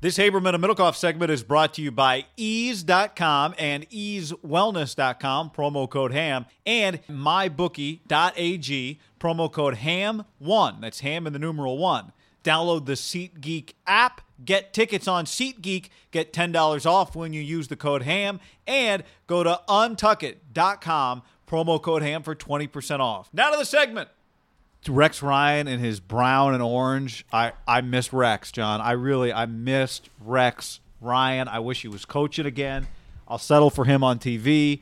This Haberman and Middlekauff segment is brought to you by eaze.com and eazewellness.com, promo code HAM, and mybookie.ag, promo code HAM1. That's HAM in the numeral 1. Download the SeatGeek app, get tickets on SeatGeek, get $10 off when you use the code HAM, and go to untuckit.com, promo code HAM for 20% off. Now to the segment. Rex Ryan and his brown and orange. I I miss Rex, John. I really I missed Rex Ryan. I wish he was coaching again. I'll settle for him on TV,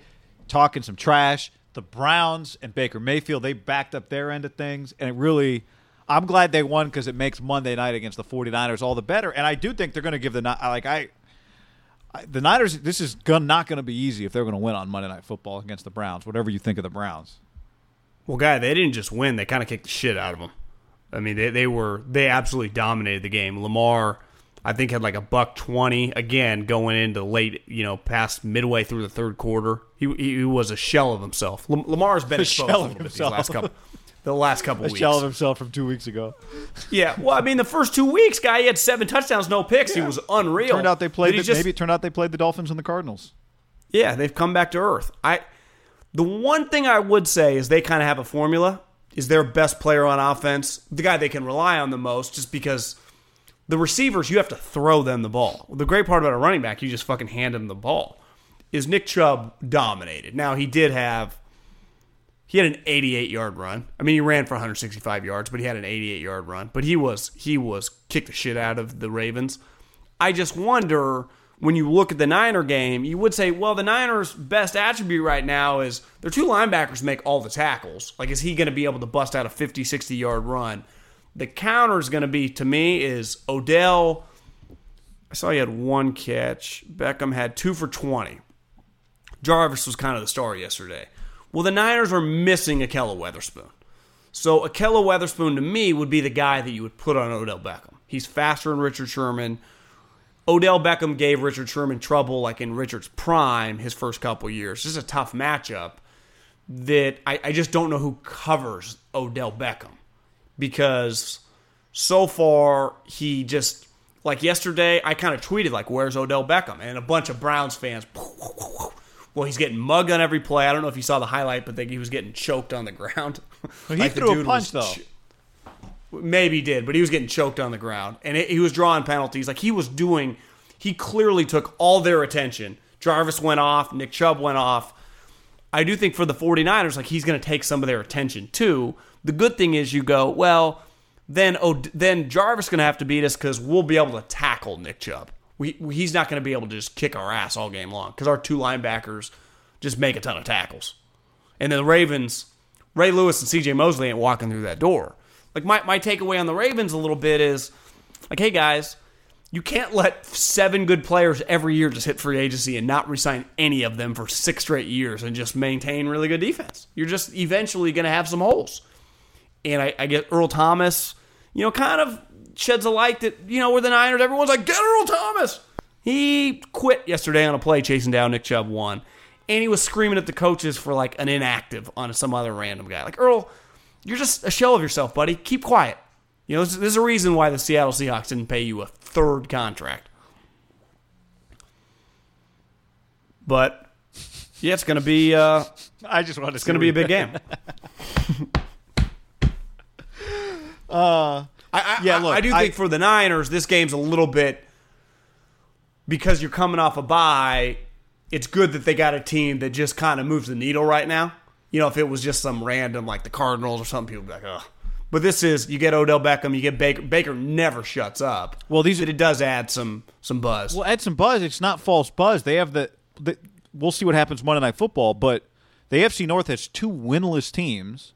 talking some trash. The Browns and Baker Mayfield, they backed up their end of things, and it really. I'm glad they won because it makes Monday night against the 49ers all the better. And I do think they're going to give the like I, the Niners. This is not going to be easy if they're going to win on Monday Night Football against the Browns. Whatever you think of the Browns. Well, guy, they didn't just win; they kind of kicked the shit out of them. I mean, they they were they absolutely dominated the game. Lamar, I think, had like a buck twenty again going into late, you know, past midway through the third quarter. He he was a shell of himself. Lamar's been A exposed shell a of bit these himself. last couple. The last couple A weeks. shell of himself from two weeks ago. yeah, well, I mean, the first two weeks, guy, he had seven touchdowns, no picks. He was unreal. Turned out they played. The, just- maybe it turned out they played the Dolphins and the Cardinals. Yeah, they've come back to earth. I the one thing I would say is they kind of have a formula. Is their best player on offense the guy they can rely on the most? Just because the receivers you have to throw them the ball. The great part about a running back, you just fucking hand him the ball. Is Nick Chubb dominated? Now he did have he had an 88 yard run. I mean, he ran for 165 yards, but he had an 88 yard run. But he was he was kicked the shit out of the Ravens. I just wonder when you look at the Niner game, you would say, well, the Niners' best attribute right now is their two linebackers make all the tackles. Like, is he going to be able to bust out a 50, 60 yard run? The counter is going to be, to me, is Odell. I saw he had one catch. Beckham had two for 20. Jarvis was kind of the star yesterday. Well, the Niners are missing Ahkello Witherspoon. So Ahkello Witherspoon to me would be the guy that you would put on Odell Beckham. He's faster than Richard Sherman. Odell Beckham gave Richard Sherman trouble like in Richard's prime his first couple years. This is a tough matchup that I, I just don't know who covers Odell Beckham because so far he just like yesterday I kind of tweeted like where's Odell Beckham and a bunch of Browns fans well he's getting mugged on every play I don't know if you saw the highlight but they, he was getting choked on the ground Well, he Like threw a dude punch, though. Maybe did, but he was getting choked on the ground, and it, he was drawing penalties. Like he was doing, he clearly took all their attention. Jarvis went off, Nick Chubb went off. I do think for the 49ers, like he's going to take some of their attention too. The good thing is you go, well, then oh, then Jarvis going to have to beat us because we'll be able to tackle Nick Chubb. We- he's not going to be able to just kick our ass all game long because our two linebackers just make a ton of tackles. And then the Ravens, Ray Lewis and CJ Mosley ain't walking through that door. Like my, my takeaway on the Ravens a little bit is like, hey guys, you can't let seven good players every year just hit free agency and not resign any of them for six straight years and just maintain really good defense. You're just eventually going to have some holes. And I, I get Earl Thomas, you know, kind of sheds a light that you know we're the Niners. Everyone's like, get Earl Thomas. He quit yesterday on a play chasing down Nick Chubb one, and he was screaming at the coaches for like an inactive on some other random guy. Like Earl, you're just a shell of yourself, buddy. Keep quiet. You know, there's, there's a reason why the Seattle Seahawks didn't pay you a third contract. But yeah, it's gonna be uh, I just wanted to. it's gonna be a big game. Uh, I, I, Yeah, look, I do I- think for the Niners, this game's a little bit because you're coming off a bye. It's good that they got a team that just kind of moves the needle right now. You know, if it was just some random like the Cardinals or something, people would be like, ugh. But this is you get Odell Beckham, you get Baker. Baker never shuts up. Well, these- but it does add some some buzz. Well, add some buzz. It's not false buzz. They have the, the. We'll see what happens Monday Night Football, but the AFC North has two winless teams,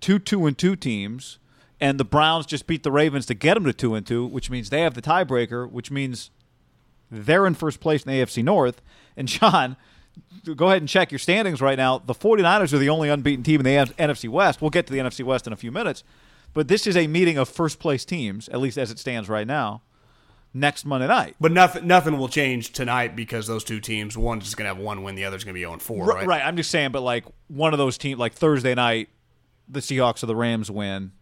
two two and two teams, and the Browns just beat the Ravens to get them to two and two, which means they have the tiebreaker, which means they're in first place in the AFC North. And John, go ahead and check your standings right now. The 49ers are the only unbeaten team in the NFC West. We'll get to the NFC West in a few minutes. But this is a meeting of first place teams, at least as it stands right now, next Monday night. but nothing nothing will change tonight because those two teams, one's just gonna have one win, the other's gonna be 0 4, right? right. I'm just saying, but like one of those teams, like Thursday night, the Seahawks or the Rams win.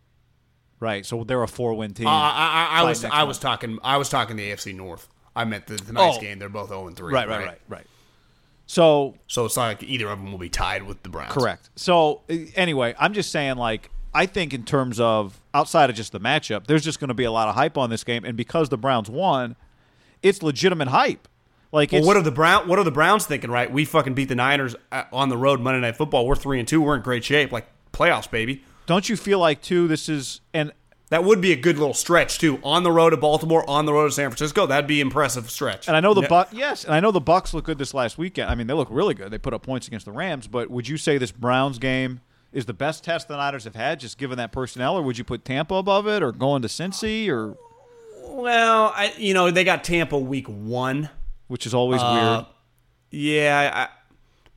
Right. So they're a four win team. Uh, I, I, I was I month. was talking I was talking the AFC North. I meant the tonight's Oh. game. They're both 0 3. right, right, right, right. So So it's not like either of them will be tied with the Browns. Correct. So anyway, I'm just saying, like, I think in terms of outside of just the matchup, there's just going to be a lot of hype on this game, and because the Browns won, it's legitimate hype. Like, Well, what are the Brown? What are the Browns thinking? Right, we fucking beat the Niners uh, on the road Monday Night Football. We're three and two. We're in great shape. Like playoffs, baby. don't you feel like too? This is and That would be a good little stretch too. On the road to Baltimore, on the road to San Francisco. That'd be impressive stretch. and I know the. Buck. Yes, and I know the Bucks look good this last weekend. I mean, they look really good. They put up points against the Rams. But would you say this Browns game is the best test the Niners have had, just given that personnel, or would you put Tampa above it, or going to Cincy, or Well, I you know they got Tampa week one. which is always Uh, weird. Yeah, I,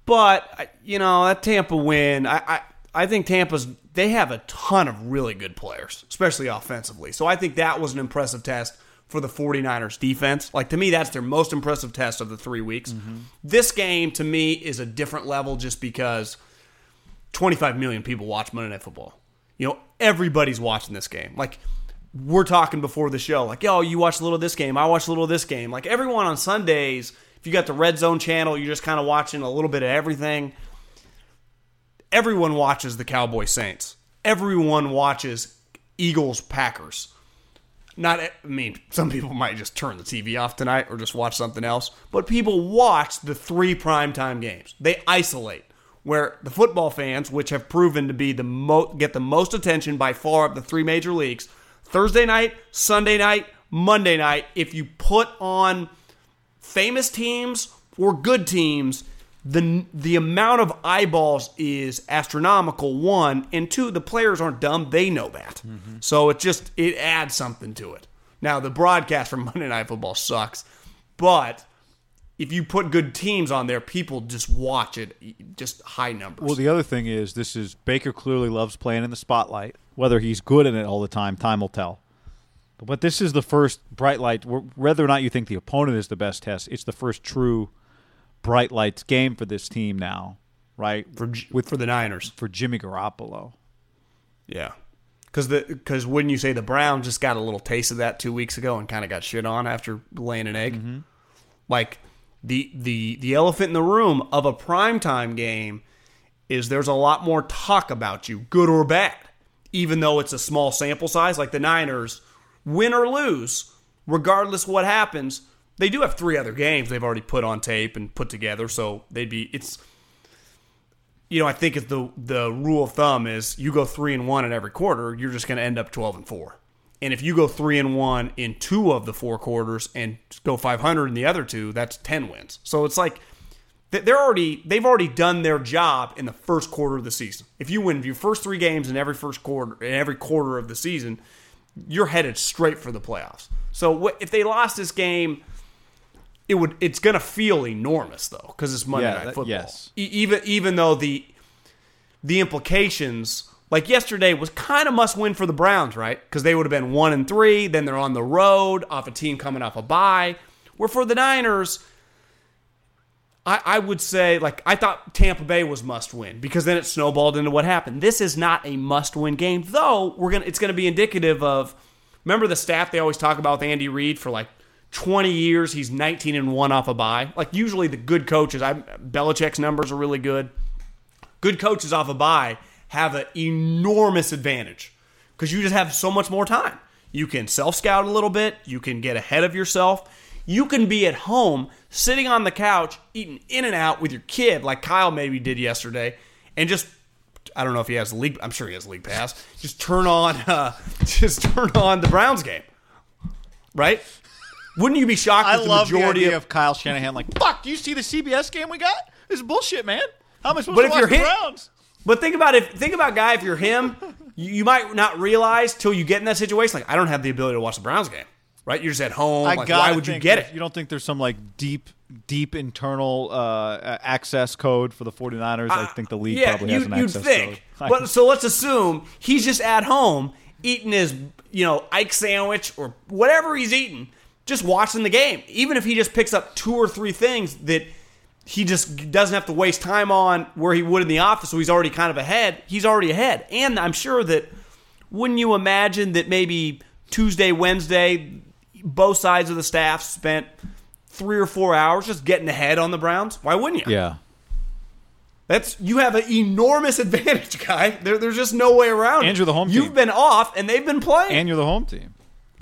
but I- you know that Tampa win. I, I I think Tampa's they have a ton of really good players, especially offensively. So I think that was an impressive test for the 49ers defense. Like to me that's their most impressive test of the 3 weeks. Mm-hmm. This game to me is a different level just because 25 million people watch Monday Night Football. You know, everybody's watching this game. Like we're talking before the show, like, yo, you watch a little of this game, I watch a little of this game. Like everyone on Sundays, if you got the Red Zone channel, you're just kind of watching a little bit of everything. Everyone watches the Cowboy Saints. Everyone watches Eagles Packers. Not, I mean, some people might just turn the TV off tonight or just watch something else, but people watch the three primetime games. They isolate where the football fans, which have proven to be the mo- get the most attention by far of the three major leagues, Thursday night, Sunday night, Monday night. If you put on famous teams or good teams, the the amount of eyeballs is astronomical. One and two, the players aren't dumb; they know that. Mm-hmm. So it just it adds something to it. Now the broadcast for Monday Night Football sucks, but if you put good teams on there, people just watch it. Just high numbers. Well, the other thing is, this is Baker clearly loves playing in the spotlight. Whether he's good in it all the time, time will tell. But this is the first bright light. Whether or not you think the opponent is the best test, it's the first true bright lights game for this team now, right? for with for the Niners. For Jimmy Garoppolo. Yeah. Because the because wouldn't you say the Browns just got a little taste of that two weeks ago and kind of got shit on after laying an egg? Mm-hmm. Like the the the elephant in the room of a primetime game is there's a lot more talk about you, good or bad, even though it's a small sample size. Like the Niners, win or lose, regardless what happens, they do have three other games they've already put on tape and put together, so they'd be it's you know, I think if the the rule of thumb is you go three and one in every quarter, you're just going to end up twelve and four. And if you go three and one in two of the four quarters and go five hundred in the other two, that's ten wins. So it's like they're already they've already done their job in the first quarter of the season. If you win your first three games in every first quarter in every quarter of the season, you're headed straight for the playoffs. So if they lost this game it would it's going to feel enormous though because it's Monday Yeah, Night that- Football. yes. E- even even though the the implications like yesterday was kind of must win for the Browns, right? Because they would have been one and three. Then they're on the road off a team coming off a bye. Where for the Niners, I, I would say like I thought Tampa Bay was must win because then it snowballed into what happened. This is not a must win game, though. We're gonna it's gonna be indicative of remember the staff they always talk about with Andy Reid for like 20 years. He's 19 and one off a bye. Like usually the good coaches, I Belichick's numbers are really good. Good coaches off a bye have an enormous advantage because you just have so much more time. You can self scout a little bit. You can get ahead of yourself. You can be at home, sitting on the couch, eating in and out with your kid, like Kyle maybe did yesterday, and just I don't know if he has league. I'm sure he has league pass. Just turn on, uh, just turn on the Browns game, right? Wouldn't you be shocked? I if the love the majority idea of of Kyle Shanahan. Like, fuck, do you see the CBS game we got? This is bullshit, man. How am I supposed But to if watch you're the hit- Browns? But think about if think about guy if you're him, you, you might not realize till you get in that situation. Like I don't have the ability to watch the Browns game, right? You're just at home. I like why would you get it? You don't think there's some like deep, deep internal uh, access code for the 49ers? I think the league Uh, yeah, probably you, has an you'd access think. code. But so let's assume he's just at home eating his you know Ike sandwich or whatever he's eating, just watching the game. Even if he just picks up two or three things that he just doesn't have to waste time on where he would in the office, so he's already kind of ahead. He's already ahead, and I'm sure that wouldn't you imagine that maybe Tuesday, Wednesday, both sides of the staff spent three or four hours just getting ahead on the Browns? Why wouldn't you? yeah. That's you have an enormous advantage, guy. There, there's just no way around. And it. you're the home You've team. been off, and they've been playing, And you're the home team.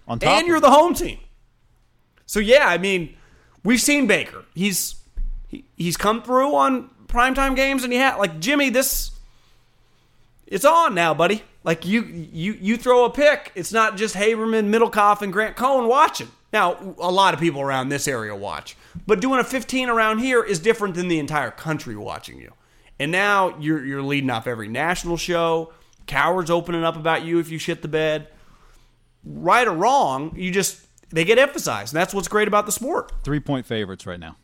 On top, and you're the home team. So yeah, I mean, we've seen Baker. He's he, he's come through on primetime games, and he had like Jimmy. This it's on now, buddy. Like you you you throw a pick. It's not just Haberman, Middlekauff, and Grant Cohn watching. Now, a lot of people around this area watch, but doing a 15 around here is different than the entire country watching you. And now you're you're leading off every national show. Cowards opening up about you if you shit the bed. Right or wrong, you just they get emphasized. And that's what's great about the sport. three point favorites right now.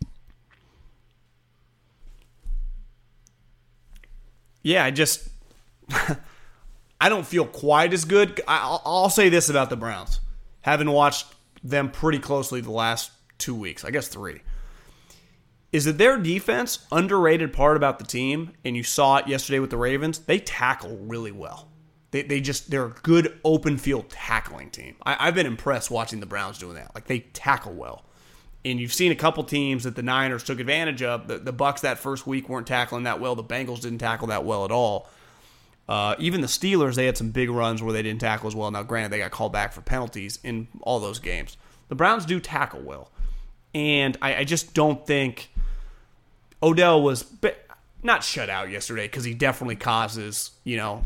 Yeah, I just I don't feel quite as good. I'll, I'll say this about the Browns, having watched them pretty closely the last two weeks, I guess three, is that their defense underrated part about the team, and you saw it yesterday with the Ravens. They tackle really well. They, they just they're a good open field tackling team. I, I've been impressed watching the Browns doing that. Like they tackle well. And you've seen a couple teams that the Niners took advantage of. The, the Bucks that first week weren't tackling that well. The Bengals didn't tackle that well at all. Uh, even the Steelers, they had some big runs where they didn't tackle as well. Now, granted, they got called back for penalties in all those games. The Browns do tackle well, and I, I just don't think Odell was not shut out yesterday because he definitely causes you know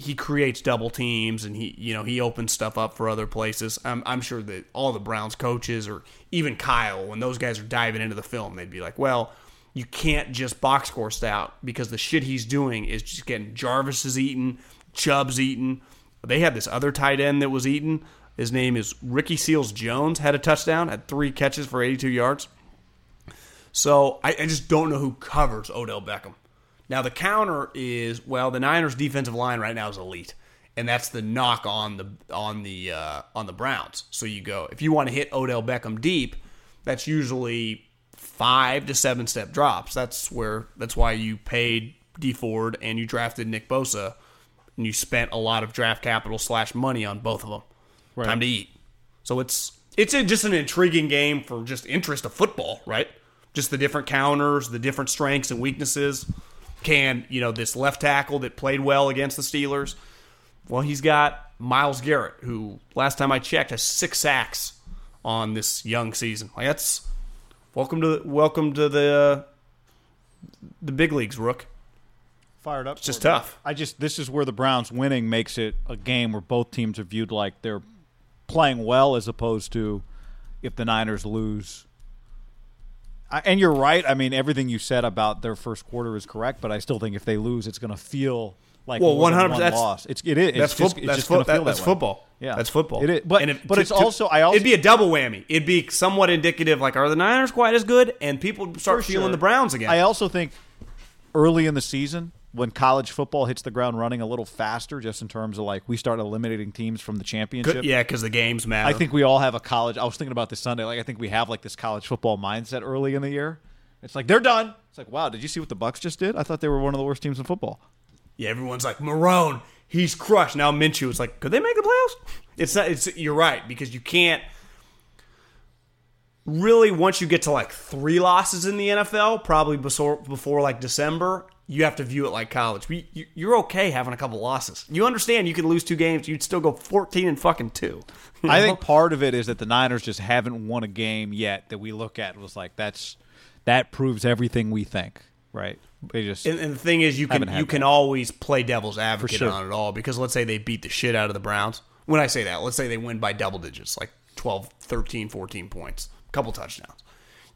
he creates double teams and he you know he opens stuff up for other places. I'm, I'm sure that all the Browns coaches or even Kyle when those guys are diving into the film they'd be like, well, you can't just box score stout because the shit he's doing is just getting Jarvis is eating, Chubb's eating. They had this other tight end that was eaten. His name is Ricky Seals Jones. Had a touchdown, had three catches for 82 yards. So I, I just don't know who covers Odell Beckham. Now the counter is well, the Niners' defensive line right now is elite, and that's the knock on the on the uh, on the Browns. So you go if you want to hit Odell Beckham deep, that's usually five to seven step drops. That's where that's why you paid Dee Ford and you drafted Nick Bosa, and you spent a lot of draft capital slash money on both of them. Time to eat. So it's it's a, just an intriguing game for just interest of football, right? Just the different counters, the different strengths and weaknesses. Can you know this left tackle that played well against the Steelers? Well, he's got Myles Garrett, who last time I checked has six sacks on this young season. Like that's welcome to the, welcome to the uh, the big leagues, Rook. Fired up. It's just tough. I just this is where the Browns winning makes it a game where both teams are viewed like they're playing well as opposed to if the Niners lose. I, and you're right. I mean, everything you said about their first quarter is correct, but I still think if they lose, it's going to feel like Well, 100%, loss. It's it is. It's That's, just, foot- that's, just foot- going that- that's that football. Yeah, that's football. It is, but And if- but to- it's to- also I also it'd be a double whammy. It'd be somewhat indicative. Like, are the Niners quite as good? And people start feeling sure. the Browns again. I also think early in the season, when college football hits the ground running a little faster, just in terms of like we start eliminating teams from the championship. Yeah, because the games matter. I think we all have a college. I was thinking about this Sunday. Like I think we have like this college football mindset early in the year. It's like they're done. It's like wow, did you see what the Bucks just did? I thought they were one of the worst teams in football. Yeah, everyone's like Marrone, he's crushed. Now Minshew is like, could they make the playoffs? It's not. It's you're right because you can't really once you get to like three losses in the NFL, probably before before like December, you have to view it like college. We- you- You're okay having a couple losses. You understand you can lose two games, you'd still go 14 and fucking two. You I think part of it is that the Niners just haven't won a game yet that we look at and was like that's that proves everything we think, right? They just And, and the thing is, you can you can that. always play devil's advocate sure. on it all because let's say they beat the shit out of the Browns. When I say that, let's say they win by double digits, like 12, 13, 14 points, a couple touchdowns.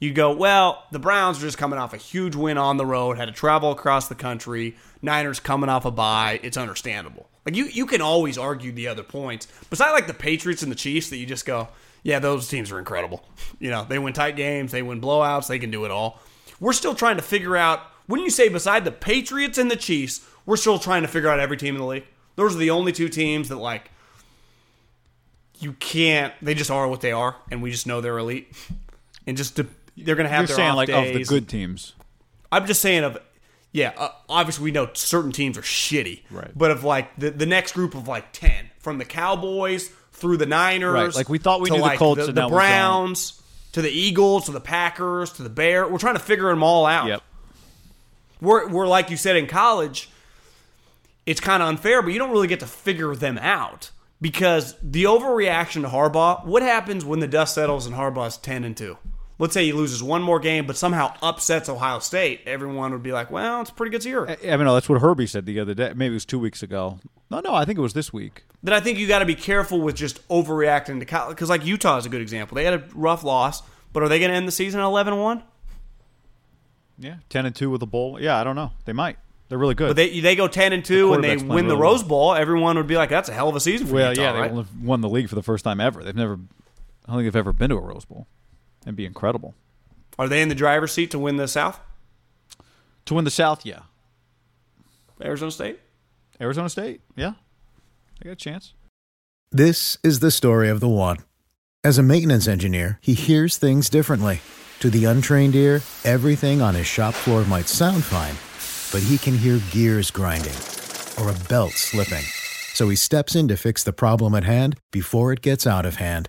You'd go, well, the Browns are just coming off a huge win on the road, had to travel across the country. Niners coming off a bye. It's understandable. Like you, you can always argue the other points. Besides, like the Patriots and the Chiefs, that you just go, yeah, those teams are incredible. You know, they win tight games, they win blowouts, they can do it all. We're still trying to figure out. Wouldn't you say beside the Patriots and the Chiefs, we're still trying to figure out every team in the league? Those are the only two teams that like you can't. They just are what they are, and we just know they're elite. And just to, they're going to have you're their saying off like of the good teams. I'm just saying of yeah. Uh, obviously, we know certain teams are shitty, Right. But of like the the next group of like ten, from the Cowboys through the Niners, Right, like we thought we knew the like, Colts, the, and the. Browns, to the Eagles, to the Packers, to the Bears. We're trying to figure them all out. Yep. We're we're like you said in college. It's kind of unfair, but you don't really get to figure them out because the overreaction to Harbaugh. What happens when the dust settles and Harbaugh's ten and two? Let's say he loses one more game, but somehow upsets Ohio State. Everyone would be like, "Well, it's a pretty good year." I mean, no, that's what Herbie said the other day. Maybe it was two weeks ago. No, no, I think it was this week. Then I think you got to be careful with just overreacting to college because, like Utah is a good example. They had a rough loss, but are they going to end the season at 11 1? Yeah, ten and two with a bowl. Yeah, I don't know. They might. They're really good. But they they go ten and two and they win the really Rose Bowl. Everyone would be like, "That's a hell of a season for well, Utah." yeah, they right? won won the league for the first time ever. They've never. I don't think they've ever been to a Rose Bowl. It'd be incredible Are they in the driver's seat to win the South? to win the South. Yeah, Arizona State. Arizona State. Yeah, they got a chance. This is the story of the one. As a maintenance engineer, he hears things differently. To the untrained ear, everything on his shop floor might sound fine, but he can hear gears grinding or a belt slipping. So he steps in to fix the problem at hand before it gets out of hand.